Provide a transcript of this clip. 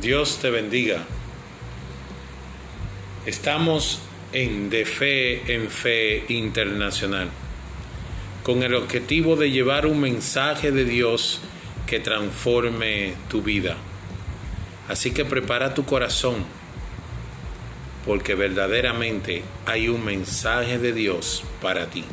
Dios te bendiga. Estamos en De Fe en Fe Internacional, con el objetivo de llevar un mensaje de Dios que transforme tu vida. Así que prepara tu corazón, porque verdaderamente hay un mensaje de Dios para ti.